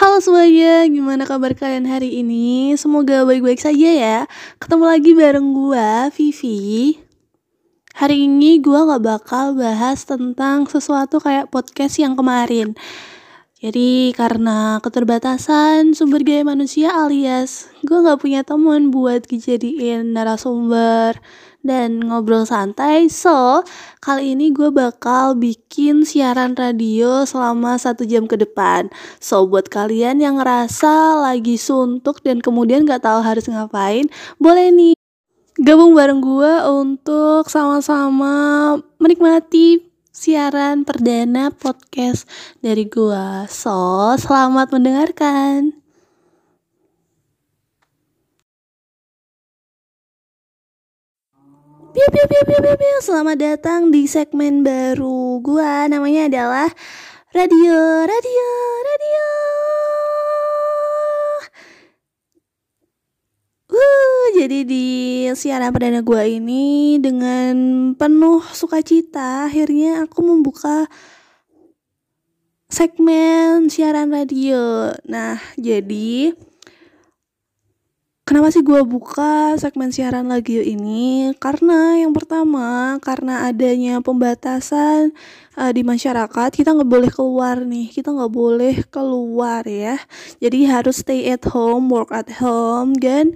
Halo semuanya, gimana kabar kalian hari ini? Semoga baik-baik saja ya. Ketemu lagi bareng gua, Vivi. Hari ini gua gak bakal bahas tentang sesuatu kayak podcast yang kemarin. Jadi karena keterbatasan sumber gaya manusia alias gue gak punya teman buat dijadiin narasumber dan ngobrol santai. So, kali ini gue bakal bikin siaran radio selama satu jam ke depan. So, buat kalian yang ngerasa lagi suntuk dan kemudian gak tahu harus ngapain, boleh nih gabung bareng gue untuk sama-sama menikmati siaran perdana podcast dari gue. So, selamat mendengarkan. Piu, piu, piu, piu, piu, piu. Selamat datang di segmen baru gua. Namanya adalah Radio, Radio, Radio. Uh, jadi di siaran perdana gua ini dengan penuh sukacita akhirnya aku membuka segmen siaran radio. Nah, jadi Kenapa sih gue buka segmen siaran lagi ini? Karena yang pertama, karena adanya pembatasan uh, di masyarakat, kita nggak boleh keluar nih, kita nggak boleh keluar ya. Jadi harus stay at home, work at home, dan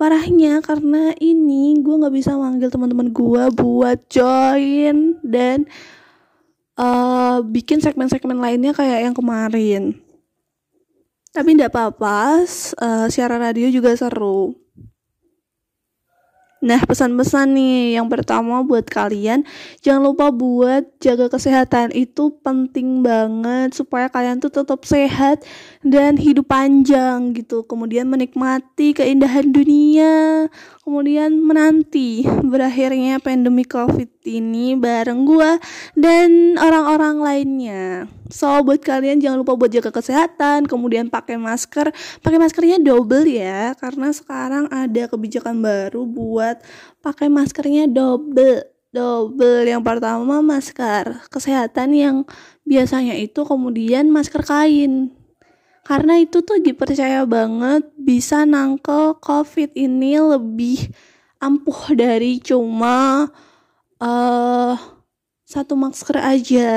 parahnya karena ini gue nggak bisa manggil teman-teman gue buat join dan uh, bikin segmen-segmen lainnya kayak yang kemarin tapi tidak apa-apa, uh, siaran radio juga seru. Nah, pesan-pesan nih yang pertama buat kalian, jangan lupa buat jaga kesehatan itu penting banget supaya kalian tuh tetap sehat dan hidup panjang gitu. Kemudian menikmati keindahan dunia, kemudian menanti berakhirnya pandemi Covid ini bareng gua dan orang-orang lainnya. So buat kalian jangan lupa buat jaga kesehatan, kemudian pakai masker, pakai maskernya double ya karena sekarang ada kebijakan baru buat pakai maskernya double. Double. Yang pertama masker kesehatan yang biasanya itu kemudian masker kain. Karena itu tuh dipercaya banget bisa nangkel covid ini lebih ampuh dari cuma uh, satu masker aja.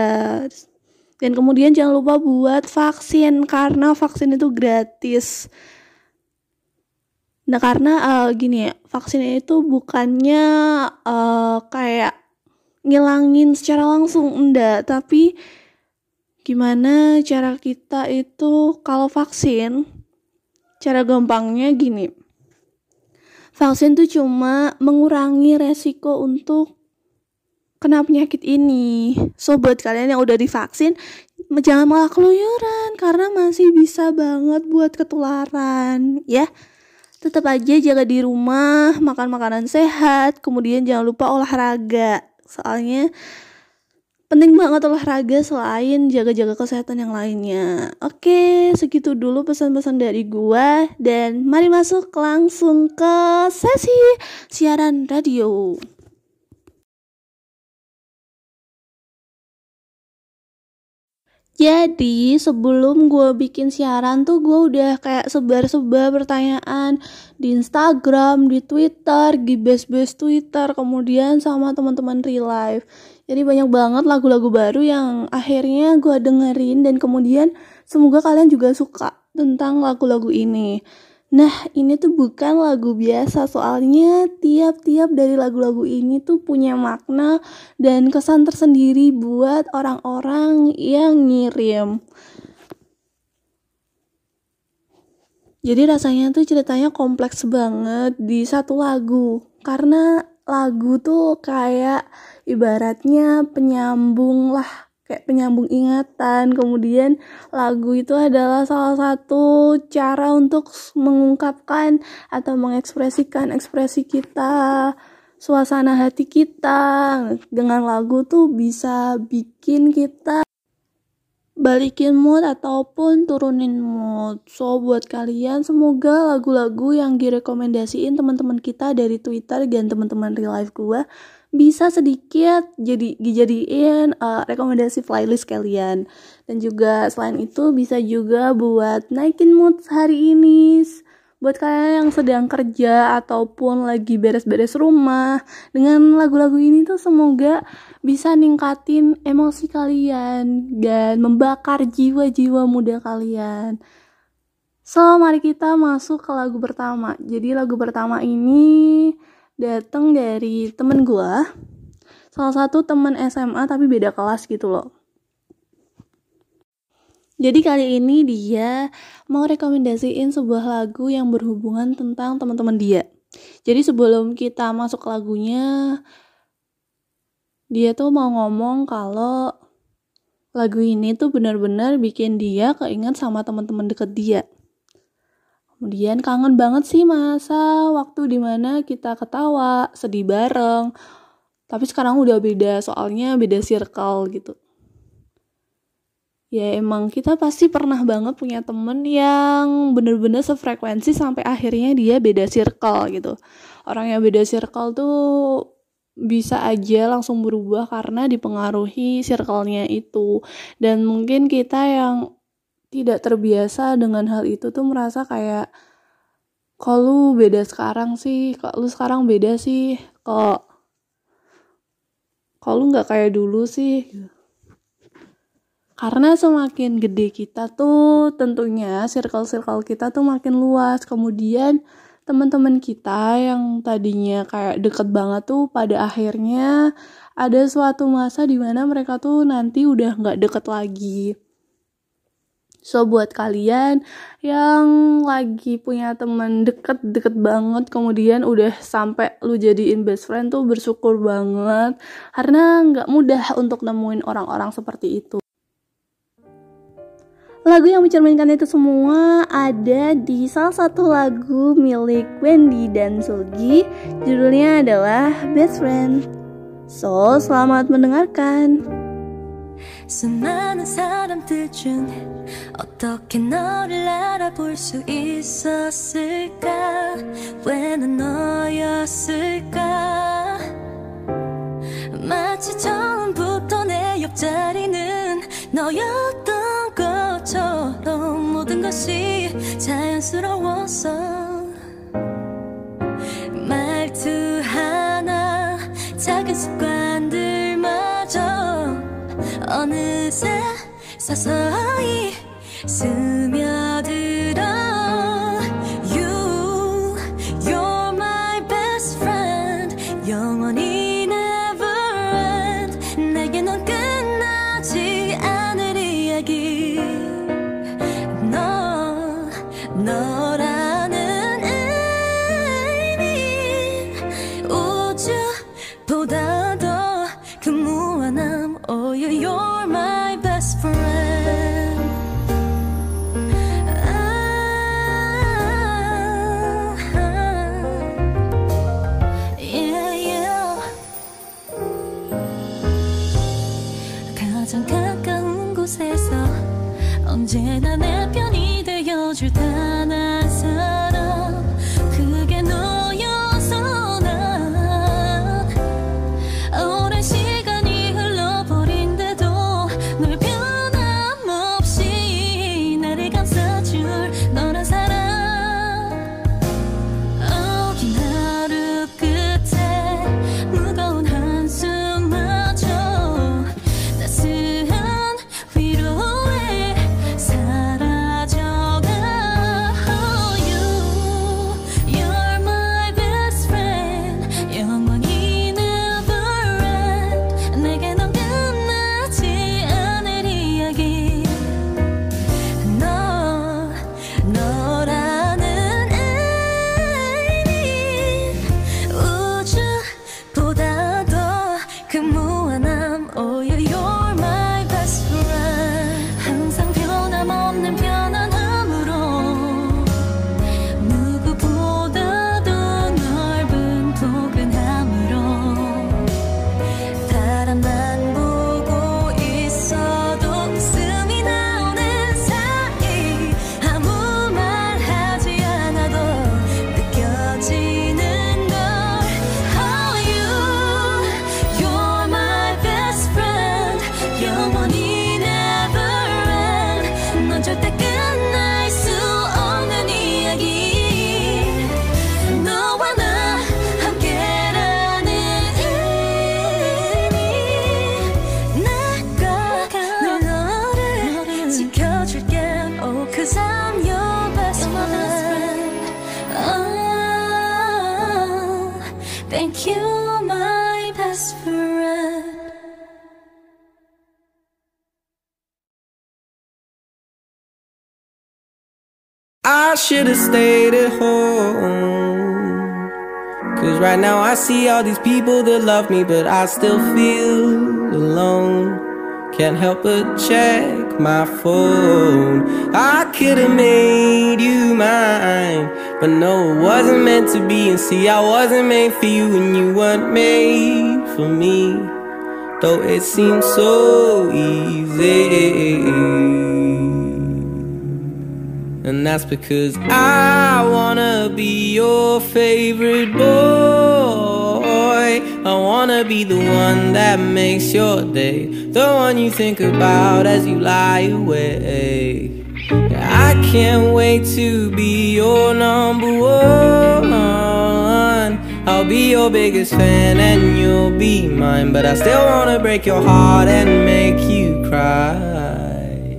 Dan kemudian jangan lupa buat vaksin karena vaksin itu gratis. Nah karena uh, gini ya, vaksinnya itu bukannya uh, kayak ngilangin secara langsung enggak, tapi gimana cara kita itu kalau vaksin cara gampangnya gini. Vaksin tuh cuma mengurangi resiko untuk kena penyakit ini. So buat kalian yang udah divaksin, jangan malah keluyuran karena masih bisa banget buat ketularan, ya tetap aja jaga di rumah, makan makanan sehat, kemudian jangan lupa olahraga. Soalnya penting banget olahraga selain jaga-jaga kesehatan yang lainnya. Oke, segitu dulu pesan-pesan dari gua dan mari masuk langsung ke sesi siaran radio. Jadi sebelum gue bikin siaran tuh gue udah kayak sebar-sebar pertanyaan di Instagram, di Twitter, di base-base Twitter, kemudian sama teman-teman real life. Jadi banyak banget lagu-lagu baru yang akhirnya gue dengerin dan kemudian semoga kalian juga suka tentang lagu-lagu ini. Nah, ini tuh bukan lagu biasa, soalnya tiap-tiap dari lagu-lagu ini tuh punya makna dan kesan tersendiri buat orang-orang yang ngirim. Jadi rasanya tuh ceritanya kompleks banget di satu lagu, karena lagu tuh kayak ibaratnya penyambung lah kayak penyambung ingatan kemudian lagu itu adalah salah satu cara untuk mengungkapkan atau mengekspresikan ekspresi kita suasana hati kita dengan lagu tuh bisa bikin kita balikin mood ataupun turunin mood. So buat kalian semoga lagu-lagu yang direkomendasiin teman-teman kita dari Twitter dan teman-teman real life gue bisa sedikit jadi dijadiin uh, rekomendasi playlist kalian. Dan juga selain itu bisa juga buat naikin mood hari ini. Buat kalian yang sedang kerja ataupun lagi beres-beres rumah dengan lagu-lagu ini tuh semoga bisa ningkatin emosi kalian dan membakar jiwa-jiwa muda kalian. So, mari kita masuk ke lagu pertama. Jadi lagu pertama ini datang dari temen gue salah satu temen SMA tapi beda kelas gitu loh. Jadi kali ini dia mau rekomendasiin sebuah lagu yang berhubungan tentang teman-teman dia. Jadi sebelum kita masuk ke lagunya dia tuh mau ngomong kalau lagu ini tuh benar-benar bikin dia keinget sama teman-teman deket dia Kemudian kangen banget sih masa waktu di mana kita ketawa, sedih bareng. Tapi sekarang udah beda, soalnya beda circle gitu. Ya emang kita pasti pernah banget punya temen yang bener-bener sefrekuensi sampai akhirnya dia beda circle gitu. Orang yang beda circle tuh bisa aja langsung berubah karena dipengaruhi circle-nya itu. Dan mungkin kita yang tidak terbiasa dengan hal itu tuh merasa kayak kok lu beda sekarang sih? Kok lu sekarang beda sih? Kok kok lu nggak kayak dulu sih? Karena semakin gede kita tuh tentunya circle-circle kita tuh makin luas. Kemudian teman-teman kita yang tadinya kayak deket banget tuh pada akhirnya ada suatu masa di mana mereka tuh nanti udah nggak deket lagi So buat kalian yang lagi punya temen deket-deket banget kemudian udah sampai lu jadiin best friend tuh bersyukur banget. Karena nggak mudah untuk nemuin orang-orang seperti itu. Lagu yang mencerminkan itu semua ada di salah satu lagu milik Wendy dan Sugi Judulnya adalah Best Friend. So, selamat mendengarkan 수많은 사람들 중 어떻게 너를 알아볼 수 있었을까? 왜 난 너였을까? 마치 처음부터 내 옆자리는 너였던 것처럼 모든 것이 자연스러웠어 말투 하나 작은 습관들마저 어느새 서서히 스며들 you, my best friend. I should have stayed at home. Cause right now I see all these people that love me, but I still feel alone. Can't help but check my phone. I could have made you mine, but no, it wasn't meant to be. And see, I wasn't made for you, and you weren't made for me. Though it seems so easy. And that's because I wanna be your favorite boy. I wanna be the one that makes your day, the one you think about as you lie awake. I can't wait to be your number one. I'll be your biggest fan and you'll be mine, but I still wanna break your heart and make you cry.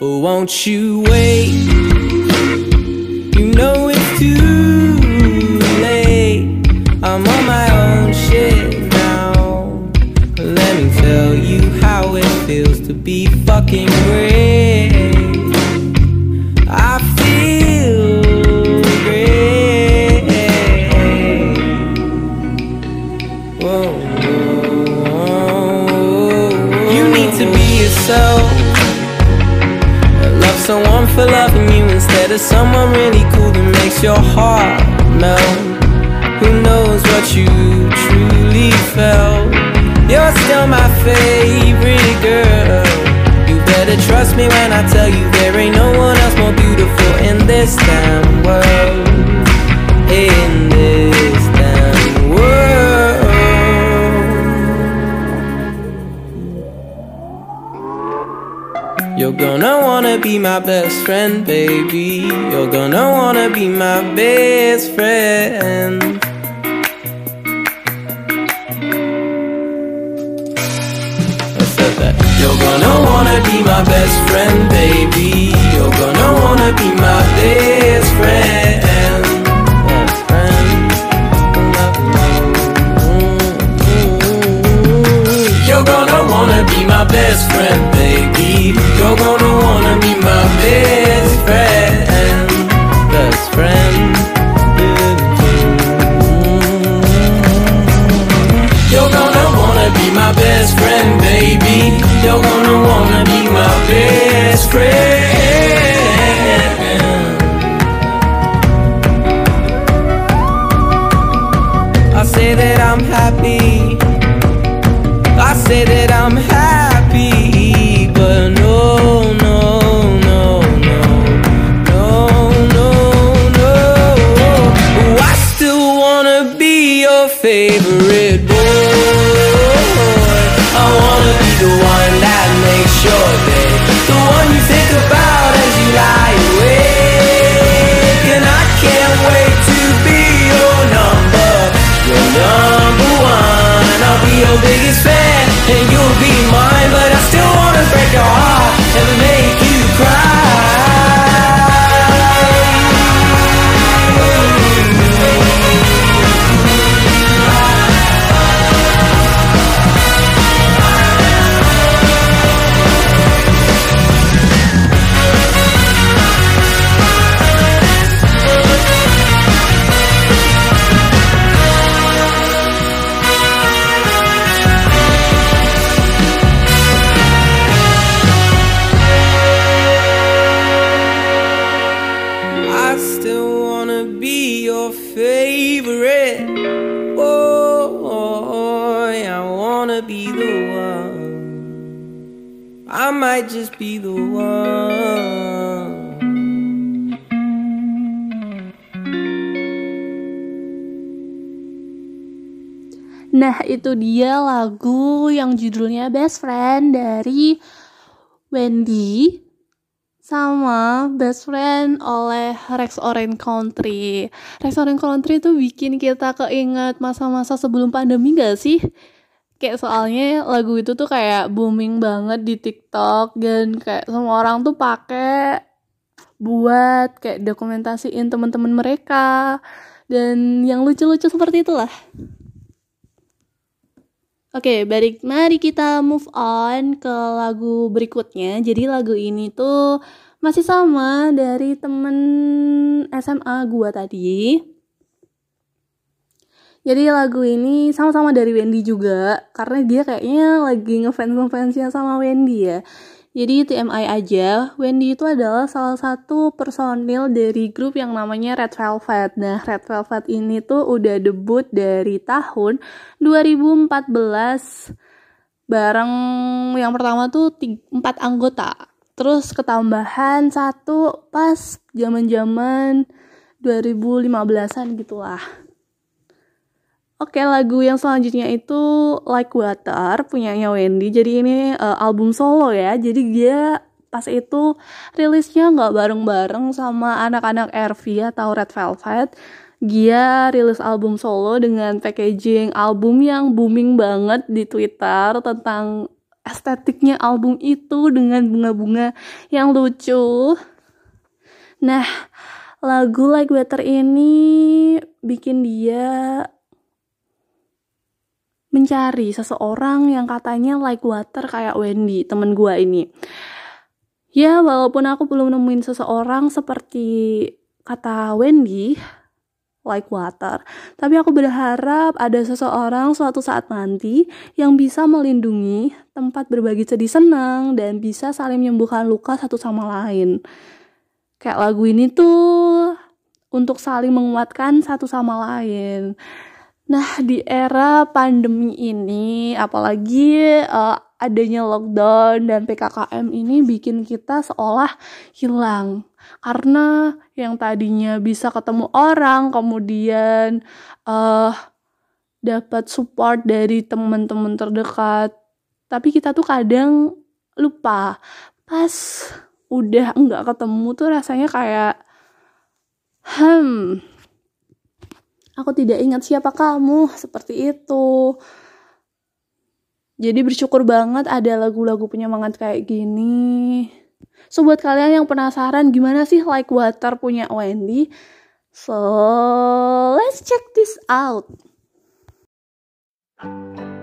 But won't you wait? You know it's too late. I'm on my own shit now. Let me tell you how it feels to be fucking great. Yourself. Love someone for loving you instead of someone really cool that makes your heart melt. Who knows what you truly felt? You're still my favorite girl. You better trust me when I tell you there ain't no one else more beautiful in this damn world. In this gonna wanna be my best friend, baby. You're gonna wanna be my best friend. You're gonna wanna be my best friend, baby. You're gonna wanna be my best friend. Best friend. You're gonna wanna be my best friend, You're gonna wanna be my best friend. Best friend. You're gonna wanna be my best friend, baby. You're gonna wanna be my best friend. I say that I'm happy. I say that I'm think about as you lie awake, and I can't wait to be your number, your number one. I'll be your biggest fan, itu dia lagu yang judulnya Best Friend dari Wendy sama Best Friend oleh Rex Orange Country. Rex Orange Country itu bikin kita keinget masa-masa sebelum pandemi gak sih? Kayak soalnya lagu itu tuh kayak booming banget di TikTok dan kayak semua orang tuh pakai buat kayak dokumentasiin teman-teman mereka dan yang lucu-lucu seperti itulah Oke, balik mari kita move on ke lagu berikutnya. Jadi lagu ini tuh masih sama dari temen SMA gua tadi. Jadi lagu ini sama-sama dari Wendy juga karena dia kayaknya lagi ngefans ngefansnya sama Wendy ya. Jadi TMI aja, Wendy itu adalah salah satu personil dari grup yang namanya Red Velvet. Nah, Red Velvet ini tuh udah debut dari tahun 2014 bareng yang pertama tuh empat anggota. Terus ketambahan satu pas zaman-zaman 2015-an gitulah. Oke, lagu yang selanjutnya itu Like Water punyanya Wendy. Jadi ini uh, album solo ya. Jadi dia pas itu rilisnya nggak bareng-bareng sama anak-anak RV atau Red Velvet. Dia rilis album solo dengan packaging album yang booming banget di Twitter tentang estetiknya album itu dengan bunga-bunga yang lucu. Nah, lagu Like Water ini bikin dia mencari seseorang yang katanya like water kayak Wendy, temen gue ini. Ya, walaupun aku belum nemuin seseorang seperti kata Wendy, like water. Tapi aku berharap ada seseorang suatu saat nanti yang bisa melindungi tempat berbagi sedih senang dan bisa saling menyembuhkan luka satu sama lain. Kayak lagu ini tuh untuk saling menguatkan satu sama lain. Nah, di era pandemi ini, apalagi uh, adanya lockdown dan PKKM ini bikin kita seolah hilang. Karena yang tadinya bisa ketemu orang, kemudian uh, dapat support dari teman-teman terdekat, tapi kita tuh kadang lupa. Pas udah nggak ketemu tuh rasanya kayak, hmm, Aku tidak ingat siapa kamu, seperti itu. Jadi bersyukur banget ada lagu-lagu penyemangat kayak gini. So buat kalian yang penasaran gimana sih Like Water punya Wendy, so let's check this out. 내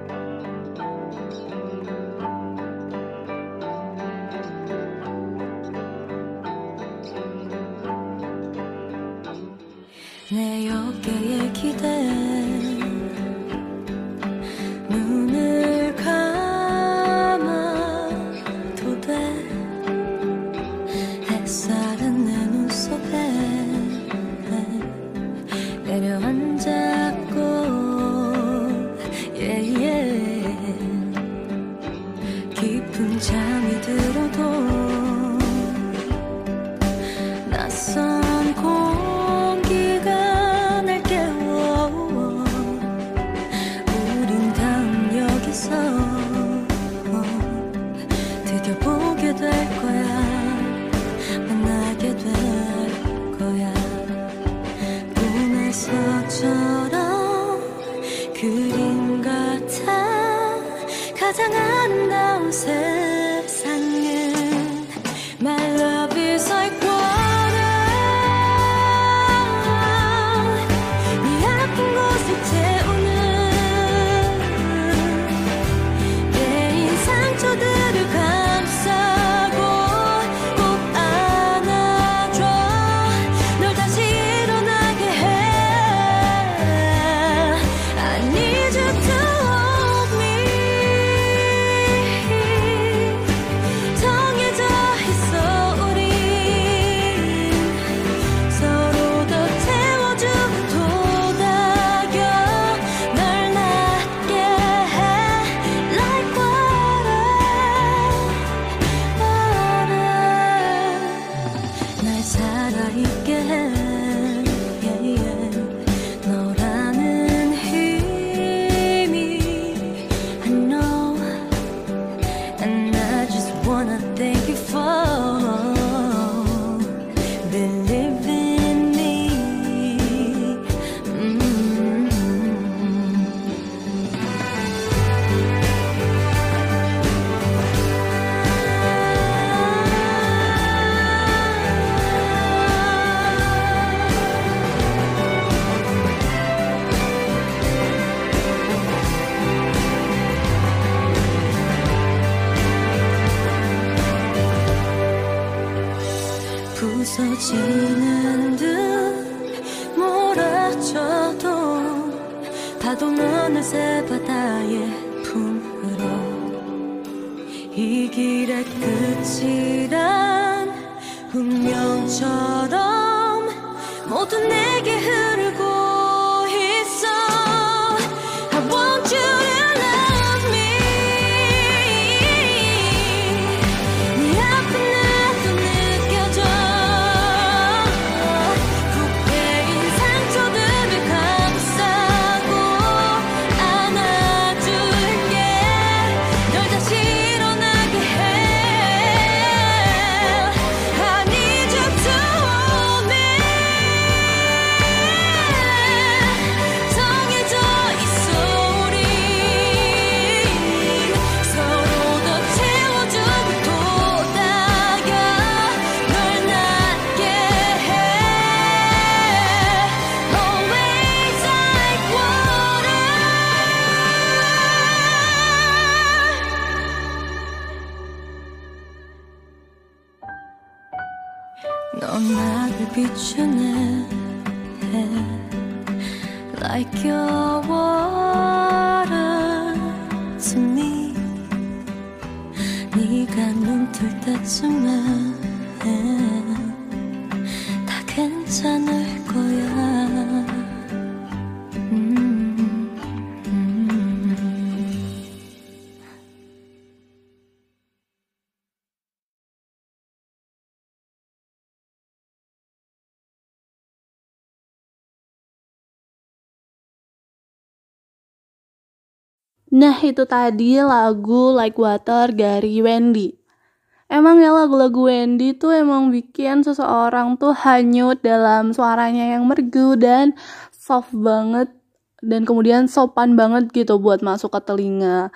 wanna thank you for. 어느새 바다의 품으로 이 길의 끝이란 운명처럼 뜰 때쯤에 다 괜찮을 거야 음, 음. Nah itu tadi lagu Like Water dari Wendy Emang ya lagu-lagu Wendy tuh emang bikin seseorang tuh hanyut dalam suaranya yang merdu dan soft banget dan kemudian sopan banget gitu buat masuk ke telinga.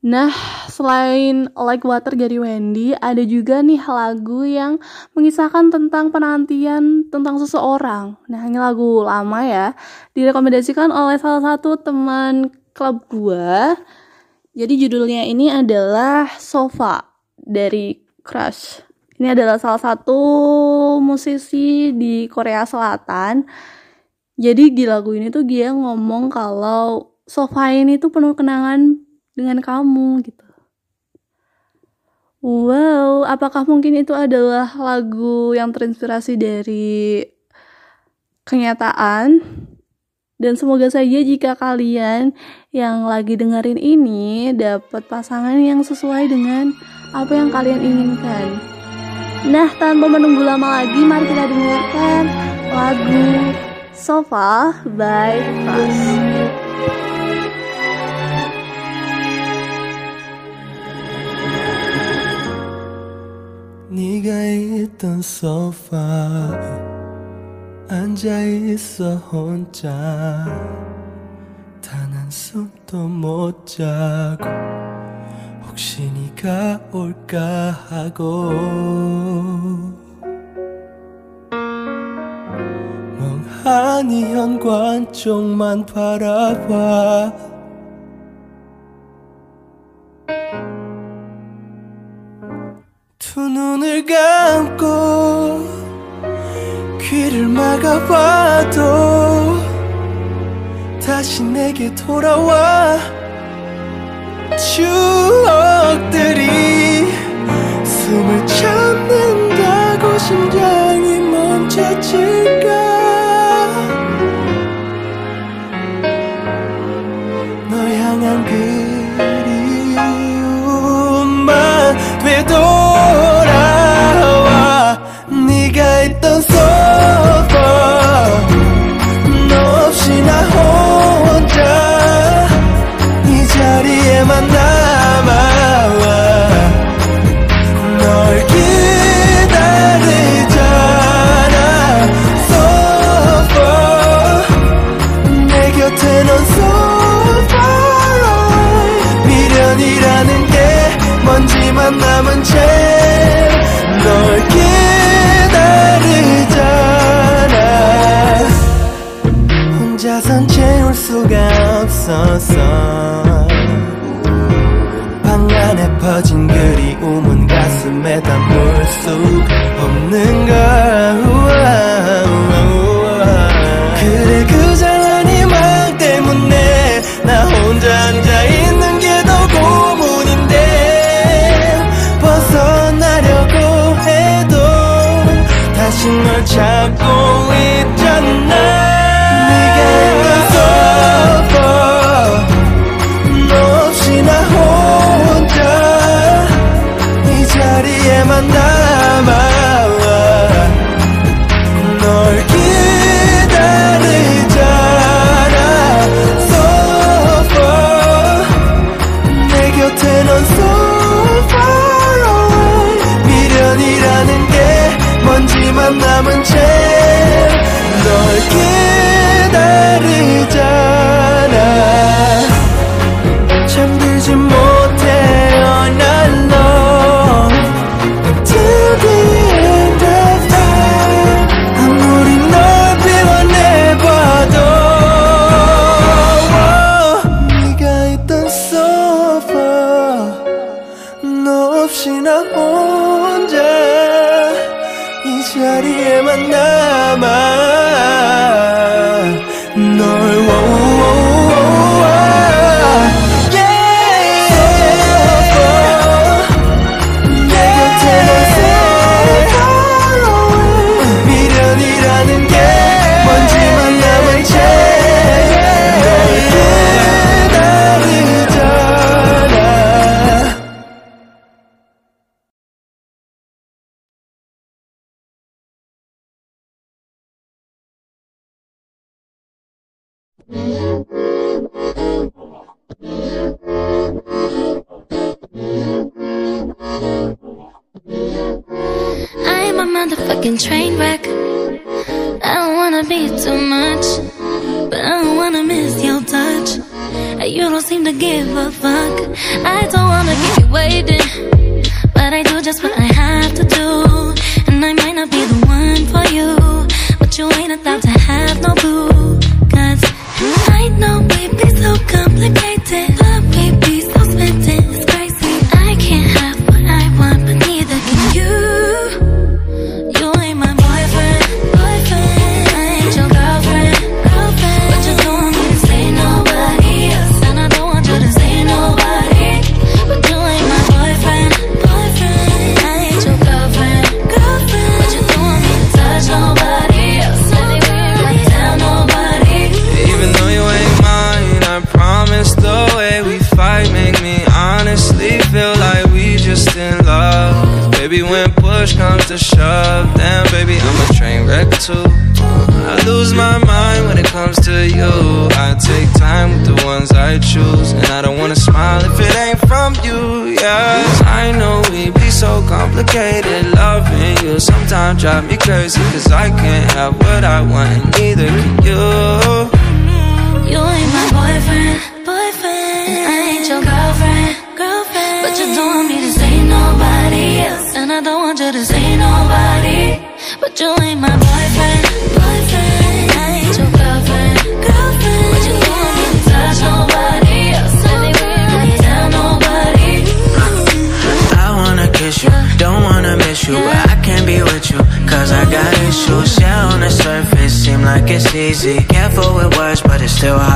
Nah, selain Like Water dari Wendy, ada juga nih lagu yang mengisahkan tentang penantian tentang seseorang. Nah, ini lagu lama ya, direkomendasikan oleh salah satu teman klub gua. Jadi judulnya ini adalah Sofa dari Crush. Ini adalah salah satu musisi di Korea Selatan. Jadi di lagu ini tuh dia ngomong kalau sofa ini tuh penuh kenangan dengan kamu gitu. Wow, apakah mungkin itu adalah lagu yang terinspirasi dari kenyataan? Dan semoga saja jika kalian yang lagi dengerin ini dapat pasangan yang sesuai dengan apa yang kalian inginkan. Nah, tanpa menunggu lama lagi, mari kita dengarkan lagu Sofa by Crush. 네가 있던 소파에 앉아 있어 혼자. 단 한숨도 못 자고 혹시 네가 올까 하고. 멍하니 현관 쪽만 바라봐. 두 눈을 감고 귀를 막아봐도 다시 내게 돌아와 추억들이 숨을 참는다고 심장이 멈춰질까 수가 없었어 방 안에 퍼진 그리움은 가슴에 담을 수 없는 걸. 그래 그 잘난 희망 때문에 나 혼자 앉아 있는 게 더 고문인데 벗어나려고 해도 다시 널 찾고 난 drive me crazy Cause I can't have what I want easy, careful with words, but it's still hard.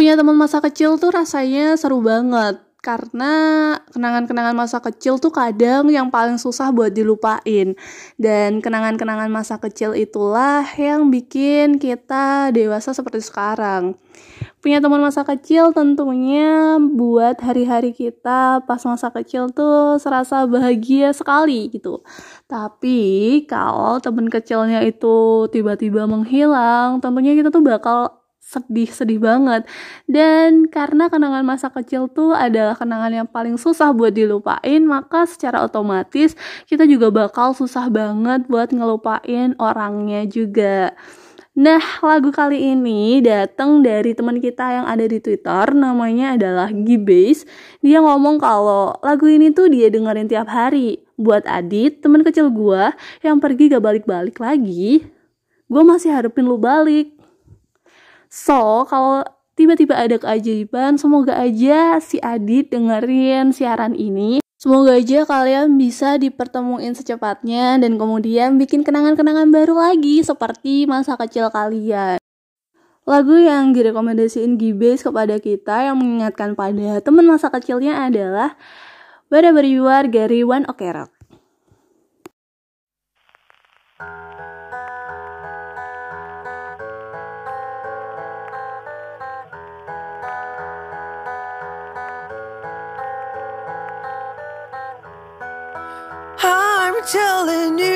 punya teman masa kecil tuh rasanya seru banget. Karena kenangan-kenangan masa kecil tuh kadang yang paling susah buat dilupain. Dan kenangan-kenangan masa kecil itulah yang bikin kita dewasa seperti sekarang. Punya teman masa kecil tentunya buat hari-hari kita pas masa kecil tuh serasa bahagia sekali gitu. Tapi kalau teman kecilnya itu tiba-tiba menghilang tentunya kita tuh bakal sedih-sedih banget dan karena kenangan masa kecil tuh adalah kenangan yang paling susah buat dilupain maka secara otomatis kita juga bakal susah banget buat ngelupain orangnya juga Nah, lagu kali ini datang dari teman kita yang ada di Twitter, namanya adalah Gibase. Dia ngomong kalau lagu ini tuh dia dengerin tiap hari. Buat Adit, teman kecil gua yang pergi gak balik-balik lagi, gue masih harapin lu balik. So, kalau tiba-tiba ada keajaiban, semoga aja si Adit dengerin siaran ini. Semoga aja kalian bisa dipertemuin secepatnya dan kemudian bikin kenangan-kenangan baru lagi seperti masa kecil kalian. Lagu yang direkomendasiin Gibes kepada kita yang mengingatkan pada teman masa kecilnya adalah Wherever You Are Gary One Ok Rock. Telling you,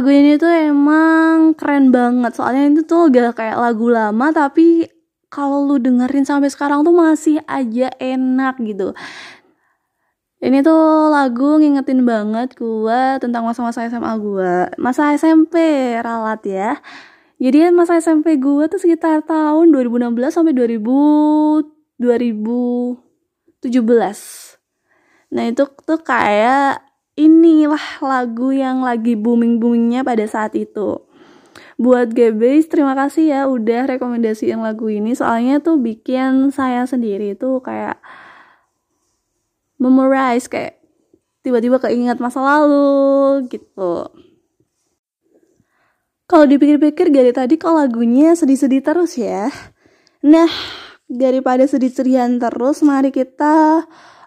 Lagu ini tuh emang keren banget. Soalnya itu tuh gak kayak lagu lama tapi kalau lu dengerin sampai sekarang tuh masih aja enak gitu. Ini tuh lagu ngingetin banget gua tentang masa-masa SMA gua. Masa SMP ralat ya. Jadi masa SMP gua tuh sekitar tahun 2016 sampai 2000 2017. Nah itu tuh kayak inilah lagu yang lagi booming-boomingnya pada saat itu. Buat GBase, terima kasih ya udah rekomendasiin lagu ini. Soalnya tuh bikin saya sendiri tuh kayak memorize kayak tiba-tiba keinget masa lalu gitu. Kalau dipikir-pikir dari tadi kok lagunya sedih-sedih terus ya. Nah, daripada sedih-sedihan terus, mari kita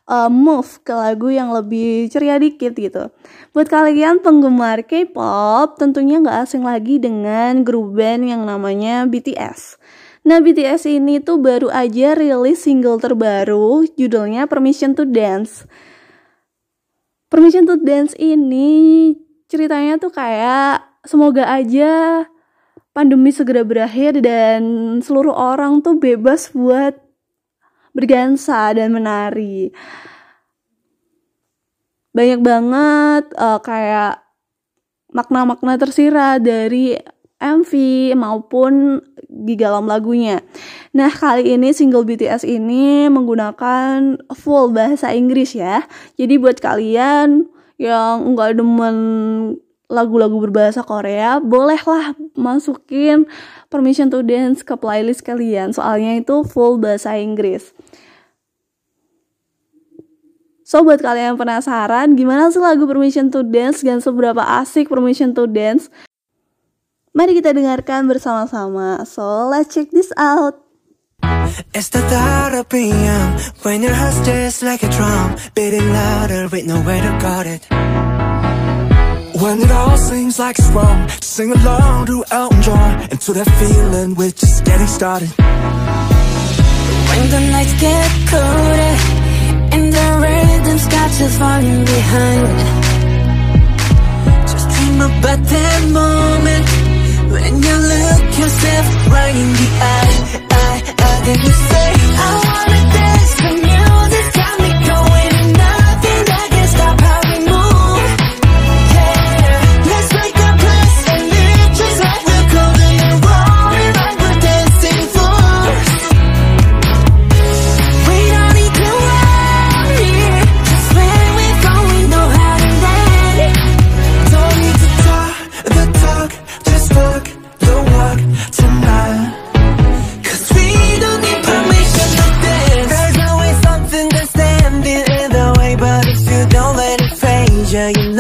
uh, move ke lagu yang lebih ceria dikit gitu. Buat kalian penggemar K-pop, tentunya nggak asing lagi dengan grup band yang namanya BTS. Nah, BTS ini tuh baru aja rilis single terbaru, judulnya Permission to Dance. Permission to Dance ini ceritanya tuh kayak semoga aja pandemi segera berakhir dan seluruh orang tuh bebas buat berdansa dan menari. Banyak banget uh, kayak makna-makna tersirat dari MV maupun di dalam lagunya. Nah, kali ini single BTS ini menggunakan full bahasa Inggris ya. Jadi buat kalian yang nggak demen lagu-lagu berbahasa Korea, bolehlah masukin Permission to Dance ke playlist kalian. Soalnya itu full bahasa Inggris. So buat kalian yang penasaran gimana sih lagu Permission to Dance dan seberapa asik Permission to Dance? Mari kita dengarkan bersama-sama. So let's check this out. It's the thought of being young When your heart just like a drum Beating louder with nowhere to guard it When it all seems like it's wrong Just Sing along to Elton John And to that feeling we're just getting started. When the nights get colder And the rhythm's got you falling behind. Just dream about that moment When you look yourself right in the eye, eye, eye Then you say, I wanna dance The music's got yeah.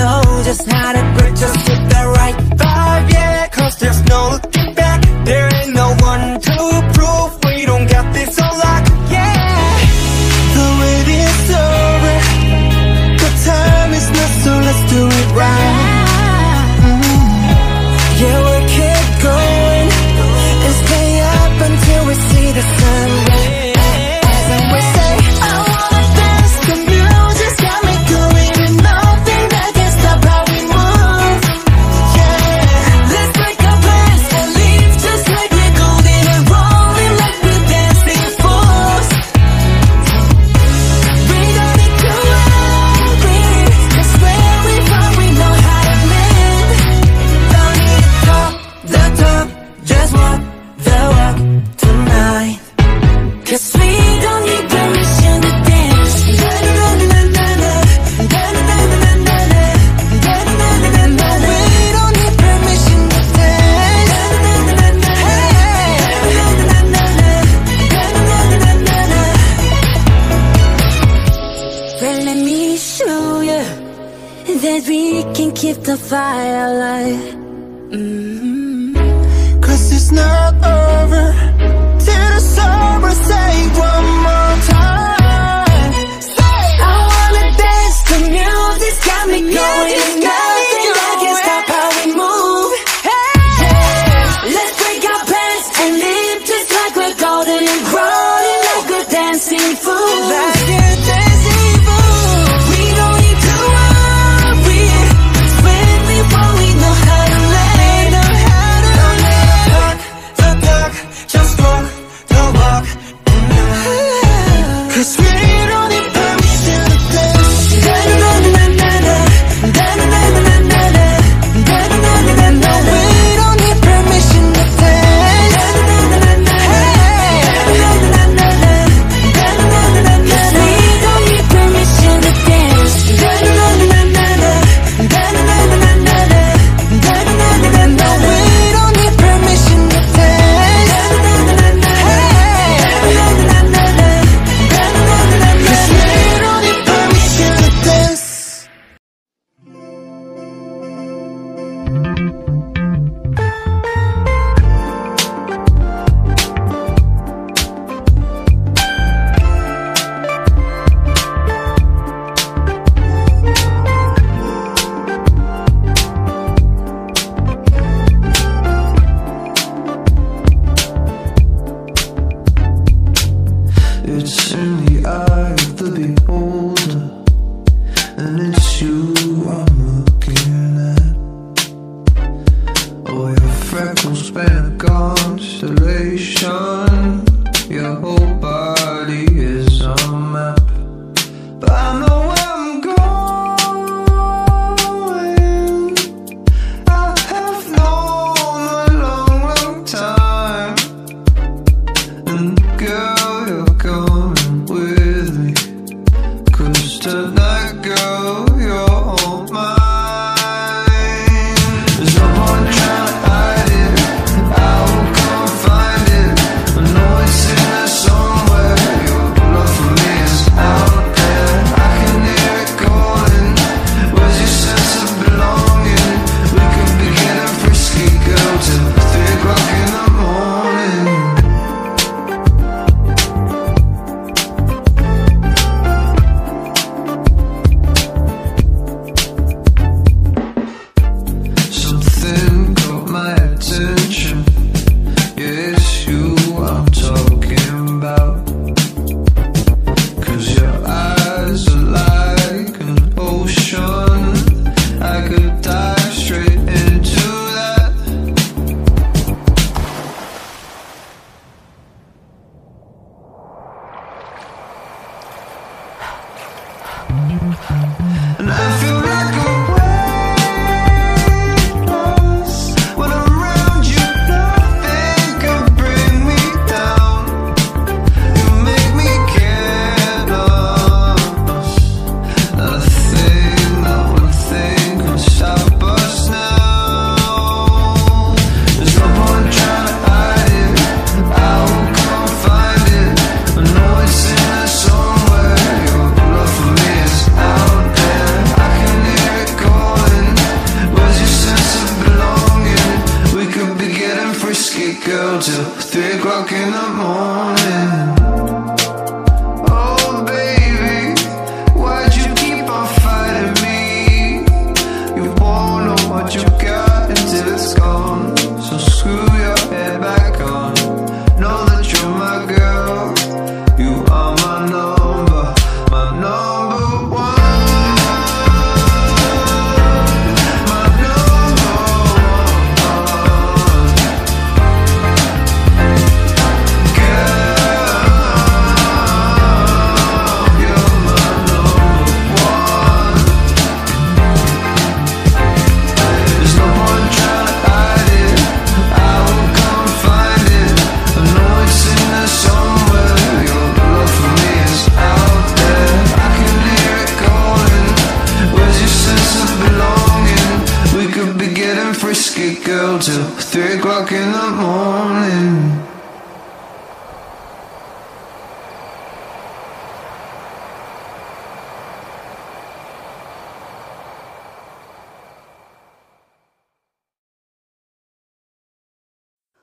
Could be getting frisky, girl, till three o'clock in the morning.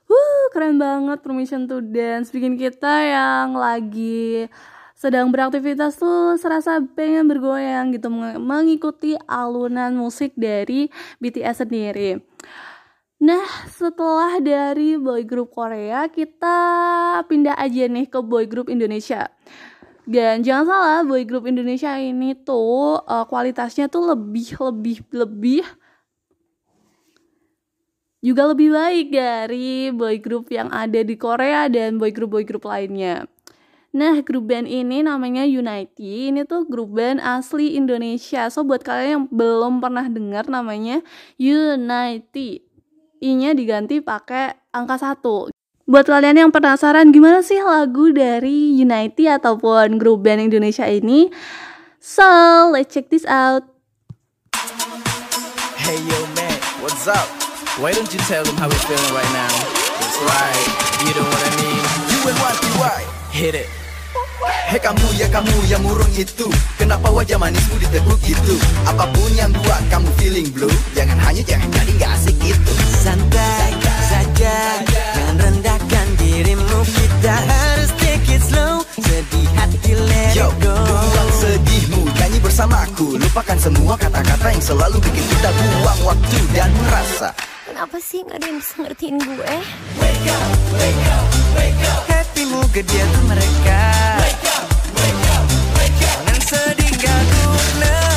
Wuh, keren banget Permission to Dance bikin kita yang lagi sedang beraktivitas tuh serasa pengen bergoyang gitu meng- mengikuti alunan musik dari BTS sendiri. Nah, setelah dari boy group Korea, kita pindah aja nih ke boy group Indonesia. Dan jangan salah, boy group Indonesia ini tuh eh, kualitasnya tuh lebih lebih lebih juga lebih baik dari boy group yang ada di Korea dan boy group boy group lainnya. Nah, grup band ini namanya Unity. Ini tuh grup band asli Indonesia. So buat kalian yang belum pernah dengar namanya Unity. I-nya diganti pakai angka satu. Buat kalian yang penasaran gimana sih lagu dari Unity ataupun grup band Indonesia ini, so let's check this out. Hey yo man, what's up? Why don't you tell them how we're feeling right now? That's right, you know what I mean. You and? Hit it. Hei kamu ya kamu yang murung itu. Kenapa wajah manismu diteguk gitu? Apa pun yang buat kamu feeling blue Jangan hanya jangan jadi gak asik itu Santai saja Jangan rendahkan dirimu. Kita harus take it slow. Sedih hati let Yo, it go. buang sedihmu Nyanyi bersamaku Lupakan semua kata-kata yang selalu bikin kita buang waktu dan merasa. Kenapa sih gak ada yang bisa ngertiin gue? Happymu gede tuh mereka Jangan sedih gak guna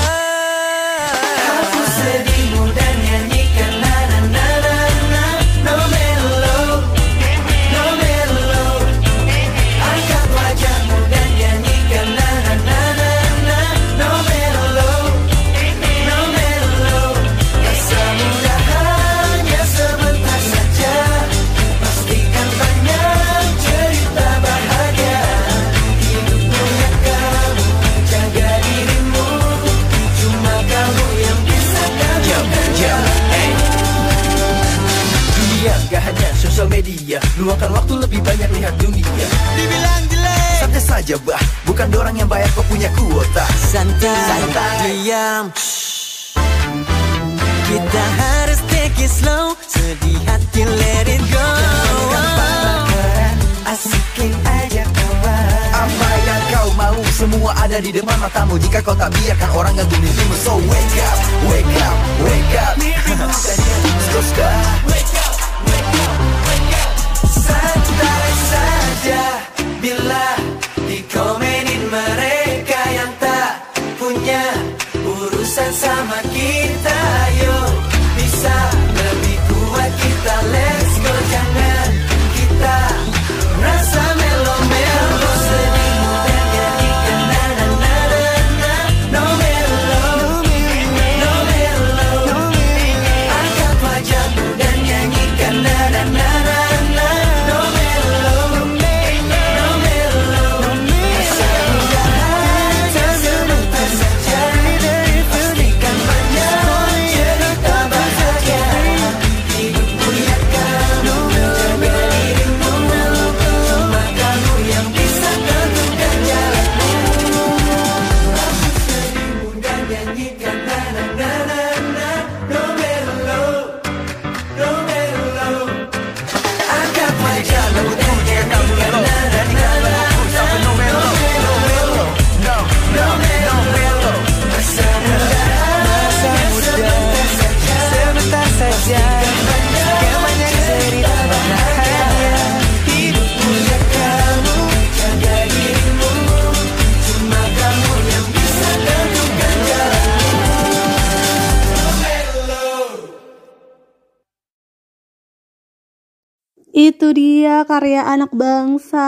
Dia karya anak bangsa.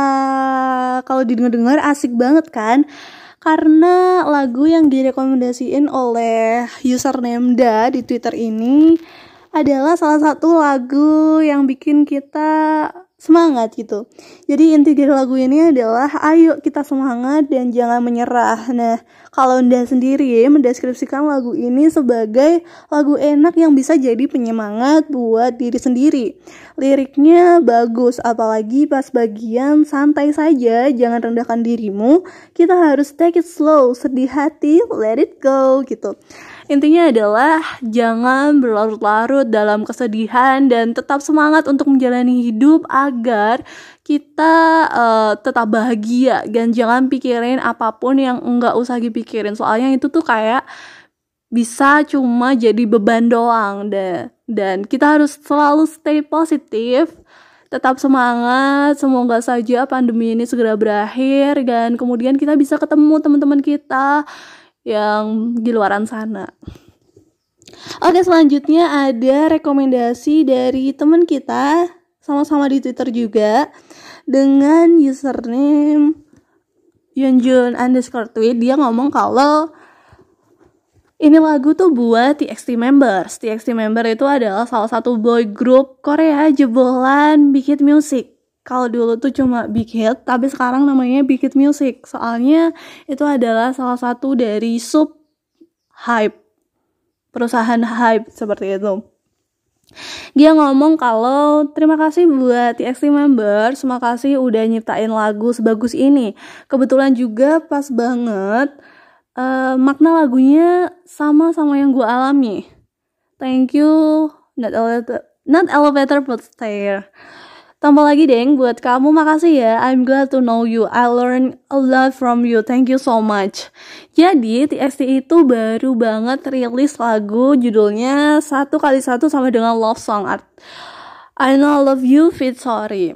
Kalau didengar-dengar asik banget kan? Karena lagu yang direkomendasiin oleh username Da di Twitter ini adalah salah satu lagu yang bikin kita semangat gitu. Jadi inti dari lagu ini adalah ayo kita semangat dan jangan menyerah. Nah, kalau Nda sendiri mendeskripsikan lagu ini sebagai lagu enak yang bisa jadi penyemangat buat diri sendiri. Liriknya bagus, apalagi pas bagian santai saja, jangan rendahkan dirimu. Kita harus take it slow, sedih hati, let it go gitu. Intinya adalah jangan berlarut-larut dalam kesedihan dan tetap semangat untuk menjalani hidup agar kita uh, tetap bahagia dan jangan pikirin apa pun yang enggak usah dipikirin. Soalnya itu tuh kayak bisa cuma jadi beban doang deh. Dan kita harus selalu stay positif tetap semangat. Semoga saja pandemi ini segera berakhir dan kemudian kita bisa ketemu teman-teman kita yang di luaran sana. Oke, selanjutnya ada rekomendasi dari teman kita sama-sama di Twitter juga dengan username Yunjun underscore tweet dia ngomong kalau ini lagu tuh buat TXT members. TXT member itu adalah salah satu boy group Korea jebolan Big Hit Music kalau dulu tuh cuma Big Hit, tapi sekarang namanya Big Hit Music. Soalnya itu adalah salah satu dari sub hype, perusahaan hype seperti itu. Dia ngomong kalau terima kasih buat TXT member, terima kasih udah nyiptain lagu sebagus ini. Kebetulan juga pas banget uh, makna lagunya sama sama yang gue alami. Thank you, not elevator, not elevator but stair. Tambah lagi deng buat kamu makasih ya. I'm glad to know you. I learn a lot from you. Thank you so much. Jadi TXT itu baru banget rilis lagu judulnya satu kali satu sama dengan love song art. I know I love you fit sorry.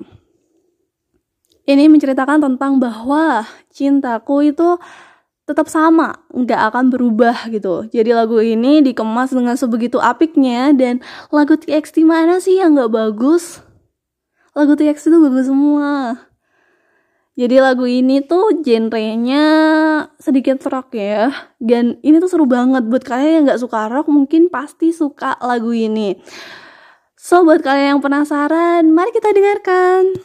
Ini menceritakan tentang bahwa cintaku itu tetap sama, nggak akan berubah gitu. Jadi lagu ini dikemas dengan sebegitu apiknya dan lagu TXT mana sih yang nggak bagus? Lagu TX itu bagus semua. Jadi lagu ini tuh genrenya sedikit rock ya. Dan ini tuh seru banget. Buat kalian yang nggak suka rock mungkin pasti suka lagu ini. So buat kalian yang penasaran mari kita dengarkan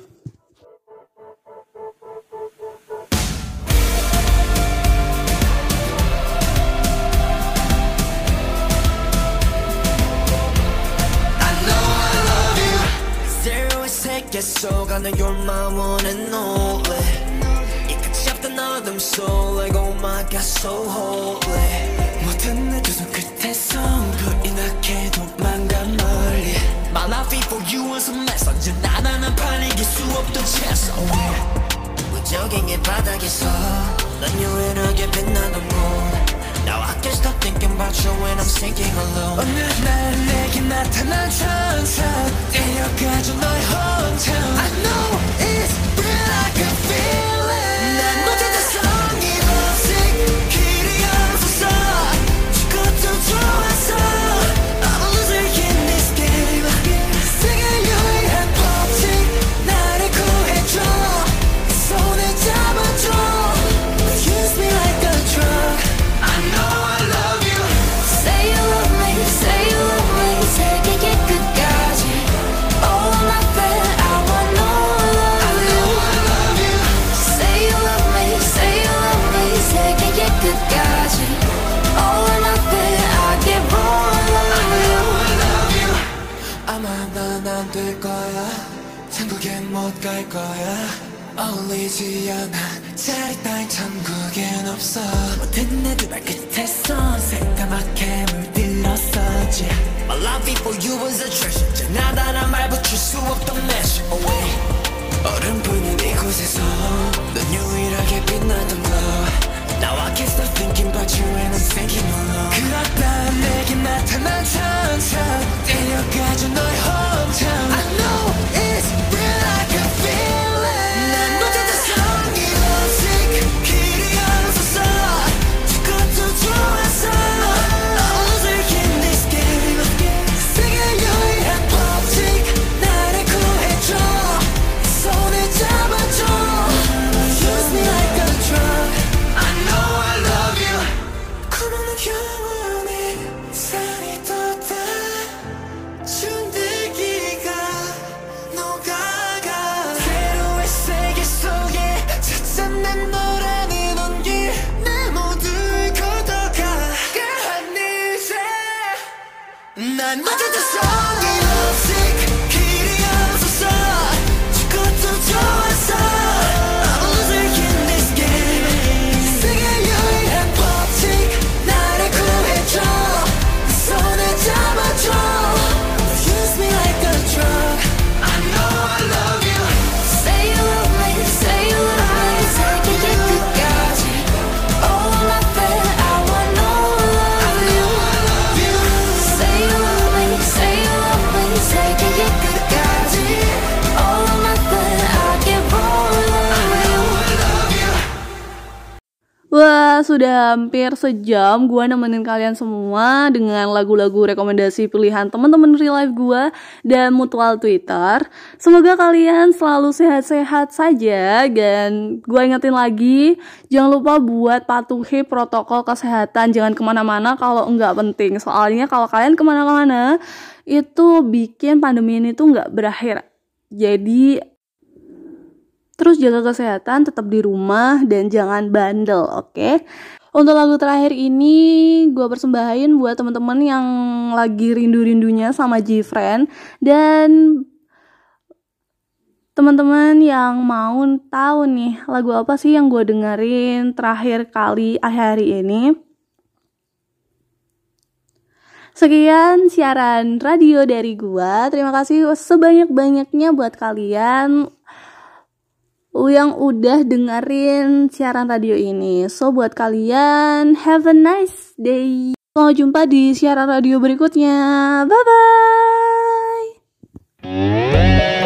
속아는 you're my one and only 이 끝이 없던 어둠 속 like oh my god so holy 모든 내 두 손 끝에서 불이 나게 도망가 멀리 My life for you was a mess 언제나 나는 팔리길 수 없던 채소 무적행의 바닥에서 넌 유일하게 빛나는 곳 Now I can't stop thinking about you when I'm sinking alone 어느 날 내게 나타난 천사 데려가줘 너의 거야 어울리지 않아 자리 따윈 천국엔 없어 모든 내두 발 끝에서 새까맣게 물들었었지 My love for you was a treasure 지나다란 말 붙일 수 없던 measure away 얼음 부는 이곳에서 넌 유일하게 빛나던 glow Now I can't stop thinking about you and I'm thinking alone 그렇다 내게 나타난 천사 데려가줘 너의 hometown I know can feel sudah hampir sejam gue nemenin kalian semua dengan lagu-lagu rekomendasi pilihan teman-teman real life gue dan mutual Twitter. Semoga kalian selalu sehat-sehat saja dan gue ingetin lagi jangan lupa buat patuhi protokol kesehatan jangan ke mana-mana kalau nggak penting. Soalnya kalau kalian ke mana-mana itu bikin pandemi ini tuh nggak berakhir. Jadi Terus jaga kesehatan, tetap di rumah dan jangan bandel, oke? Okay? Untuk lagu terakhir ini gue persembahin buat temen-temen yang lagi rindu-rindunya sama GFriend. dan teman-teman yang mau tahu nih lagu apa sih yang gue dengerin terakhir kali hari ini. Sekian siaran radio dari gue. Terima kasih sebanyak-banyaknya buat kalian yang udah dengerin siaran radio ini. So buat kalian, have a nice day. Sampai jumpa di siaran radio berikutnya. Bye bye.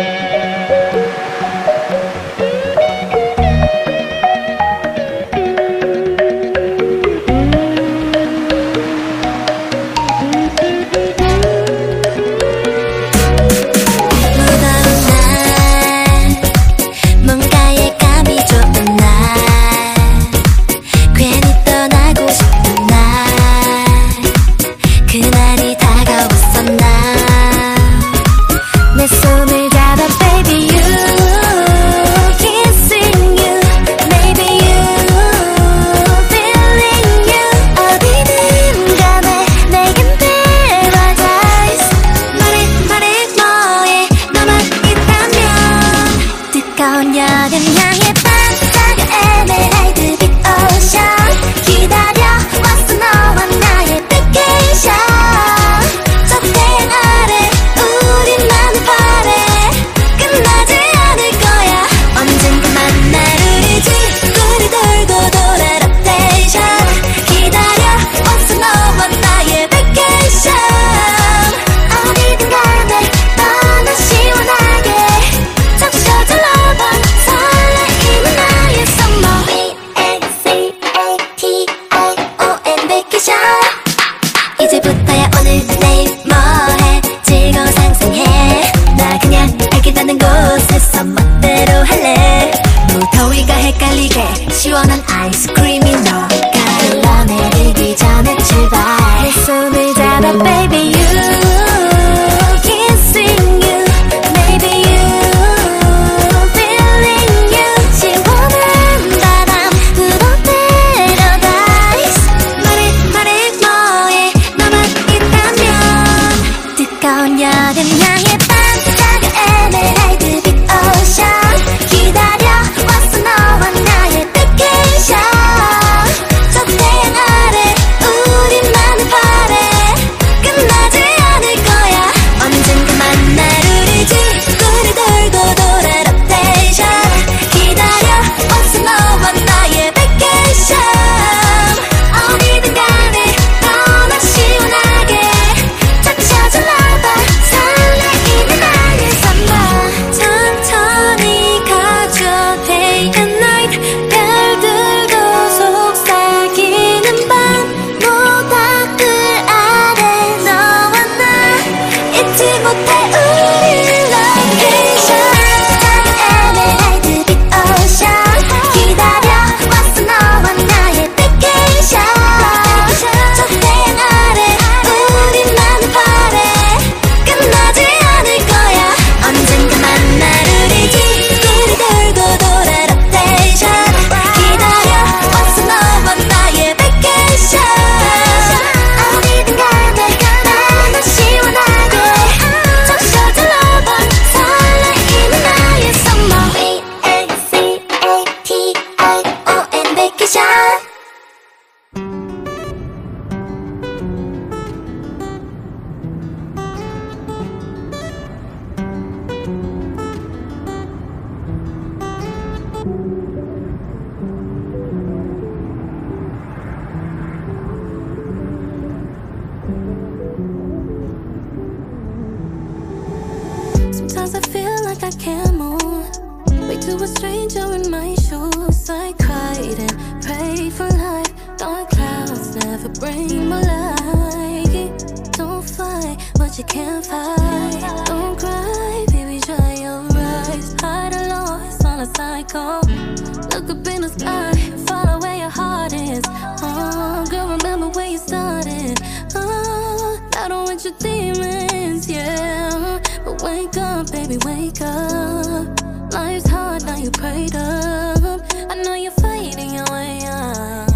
Know you're fighting your way up.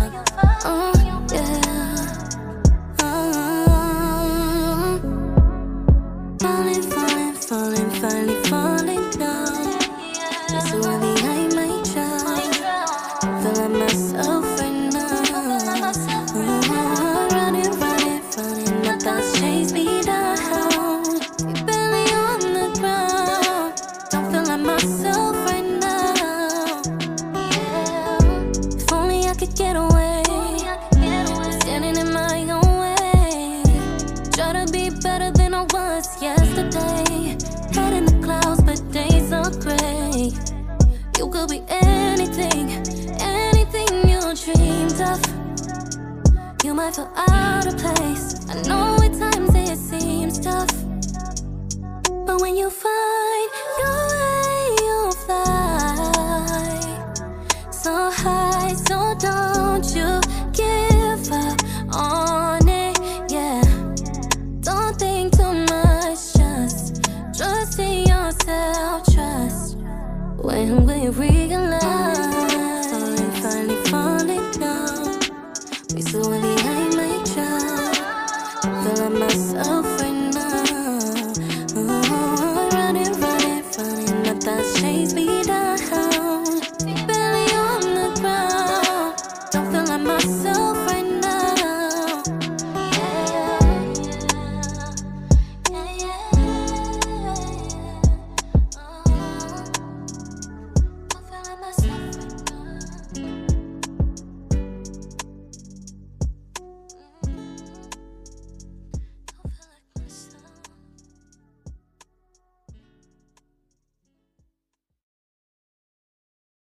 Oh,